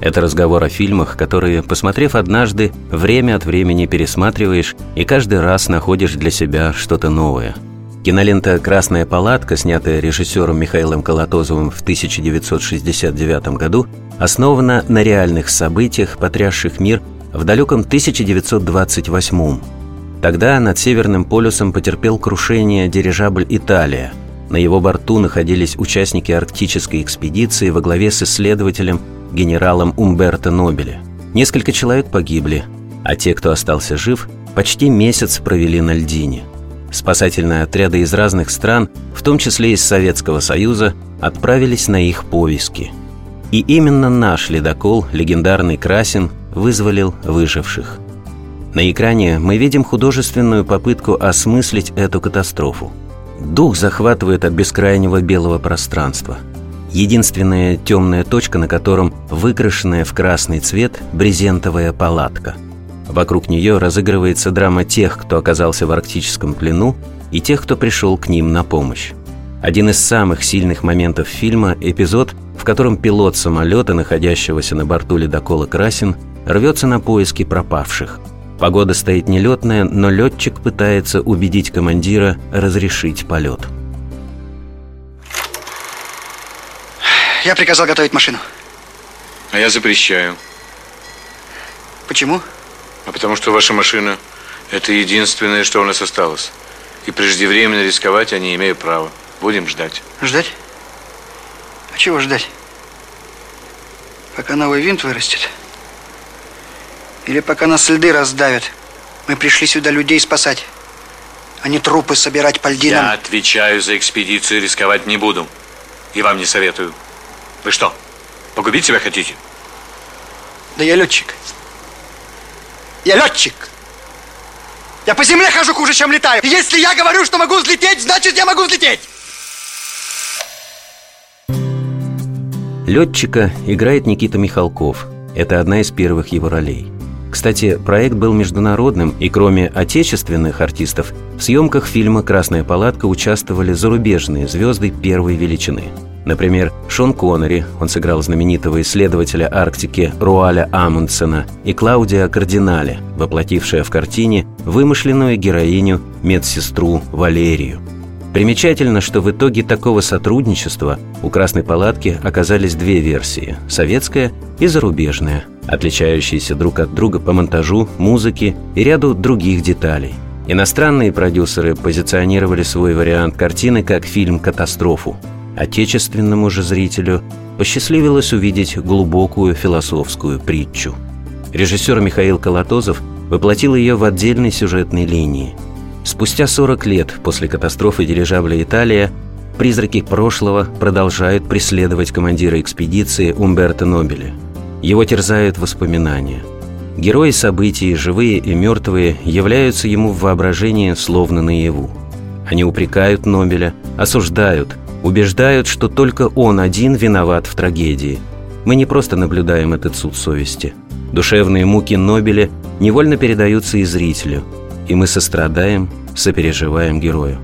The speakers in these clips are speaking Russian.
это разговор о фильмах, которые, посмотрев однажды, время от времени пересматриваешь и каждый раз находишь для себя что-то новое. Кинолента «Красная палатка», снятая режиссером Михаилом Колотозовым в 1969 году, основана на реальных событиях, потрясших мир в далеком 1928 Тогда над Северным полюсом потерпел крушение дирижабль «Италия», на его борту находились участники арктической экспедиции во главе с исследователем генералом Умберто Нобеле. Несколько человек погибли, а те, кто остался жив, почти месяц провели на льдине. Спасательные отряды из разных стран, в том числе из Советского Союза, отправились на их поиски. И именно наш ледокол, легендарный Красин, вызволил выживших. На экране мы видим художественную попытку осмыслить эту катастрофу. Дух захватывает от бескрайнего белого пространства – Единственная темная точка, на котором выкрашенная в красный цвет брезентовая палатка. Вокруг нее разыгрывается драма тех, кто оказался в арктическом плену, и тех, кто пришел к ним на помощь. Один из самых сильных моментов фильма – эпизод, в котором пилот самолета, находящегося на борту ледокола «Красин», рвется на поиски пропавших. Погода стоит нелетная, но летчик пытается убедить командира разрешить полет. Я приказал готовить машину. А я запрещаю. Почему? А потому что ваша машина – это единственное, что у нас осталось. И преждевременно рисковать я не имею права. Будем ждать. Ждать? А чего ждать? Пока новый винт вырастет? Или пока нас льды раздавят? Мы пришли сюда людей спасать, а не трупы собирать по льдинам. Я отвечаю за экспедицию, рисковать не буду. И вам не советую. Вы что, погубить себя хотите? Да я летчик. Я летчик. Я по земле хожу хуже, чем летаю. И если я говорю, что могу взлететь, значит, я могу взлететь. Летчика играет Никита Михалков. Это одна из первых его ролей. Кстати, проект был международным, и кроме отечественных артистов, в съемках фильма «Красная палатка» участвовали зарубежные звезды первой величины – Например, Шон Коннери, он сыграл знаменитого исследователя Арктики Руаля Амундсена, и Клаудия Кардинале, воплотившая в картине вымышленную героиню, медсестру Валерию. Примечательно, что в итоге такого сотрудничества у «Красной палатки» оказались две версии – советская и зарубежная, отличающиеся друг от друга по монтажу, музыке и ряду других деталей. Иностранные продюсеры позиционировали свой вариант картины как фильм «Катастрофу», Отечественному же зрителю посчастливилось увидеть глубокую философскую притчу. Режиссер Михаил Колотозов воплотил ее в отдельной сюжетной линии. Спустя 40 лет после катастрофы дирижабля «Италия» призраки прошлого продолжают преследовать командира экспедиции Умберто Нобеля. Его терзают воспоминания. Герои событий, живые и мертвые, являются ему в воображении словно наяву. Они упрекают Нобеля, осуждают – убеждают, что только он один виноват в трагедии. Мы не просто наблюдаем этот суд совести. Душевные муки Нобеля невольно передаются и зрителю, и мы сострадаем, сопереживаем герою.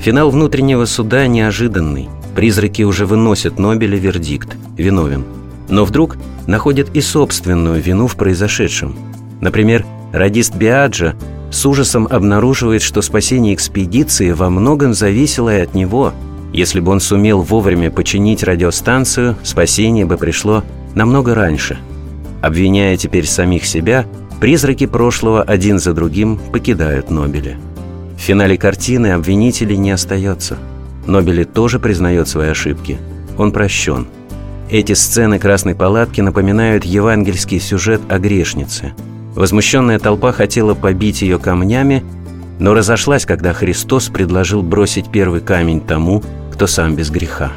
Финал внутреннего суда неожиданный. Призраки уже выносят Нобеля вердикт – виновен. Но вдруг находят и собственную вину в произошедшем. Например, радист Биаджа с ужасом обнаруживает, что спасение экспедиции во многом зависело и от него – если бы он сумел вовремя починить радиостанцию, спасение бы пришло намного раньше. Обвиняя теперь самих себя, призраки прошлого один за другим покидают Нобеля. В финале картины обвинителей не остается. Нобели тоже признает свои ошибки. Он прощен. Эти сцены Красной Палатки напоминают евангельский сюжет о грешнице. Возмущенная толпа хотела побить ее камнями, но разошлась, когда Христос предложил бросить первый камень тому, кто сам без греха.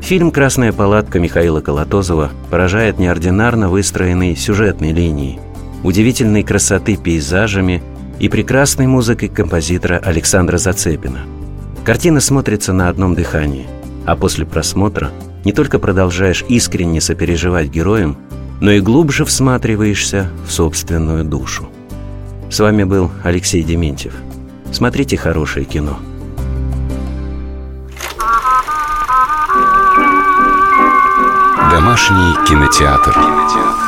Фильм «Красная палатка» Михаила Колотозова поражает неординарно выстроенной сюжетной линией. удивительной красоты пейзажами и прекрасной музыкой композитора Александра Зацепина. Картина смотрится на одном дыхании, а после просмотра не только продолжаешь искренне сопереживать героям, но и глубже всматриваешься в собственную душу. С вами был Алексей Дементьев. Смотрите хорошее кино. Домашний кинотеатр. кинотеатр.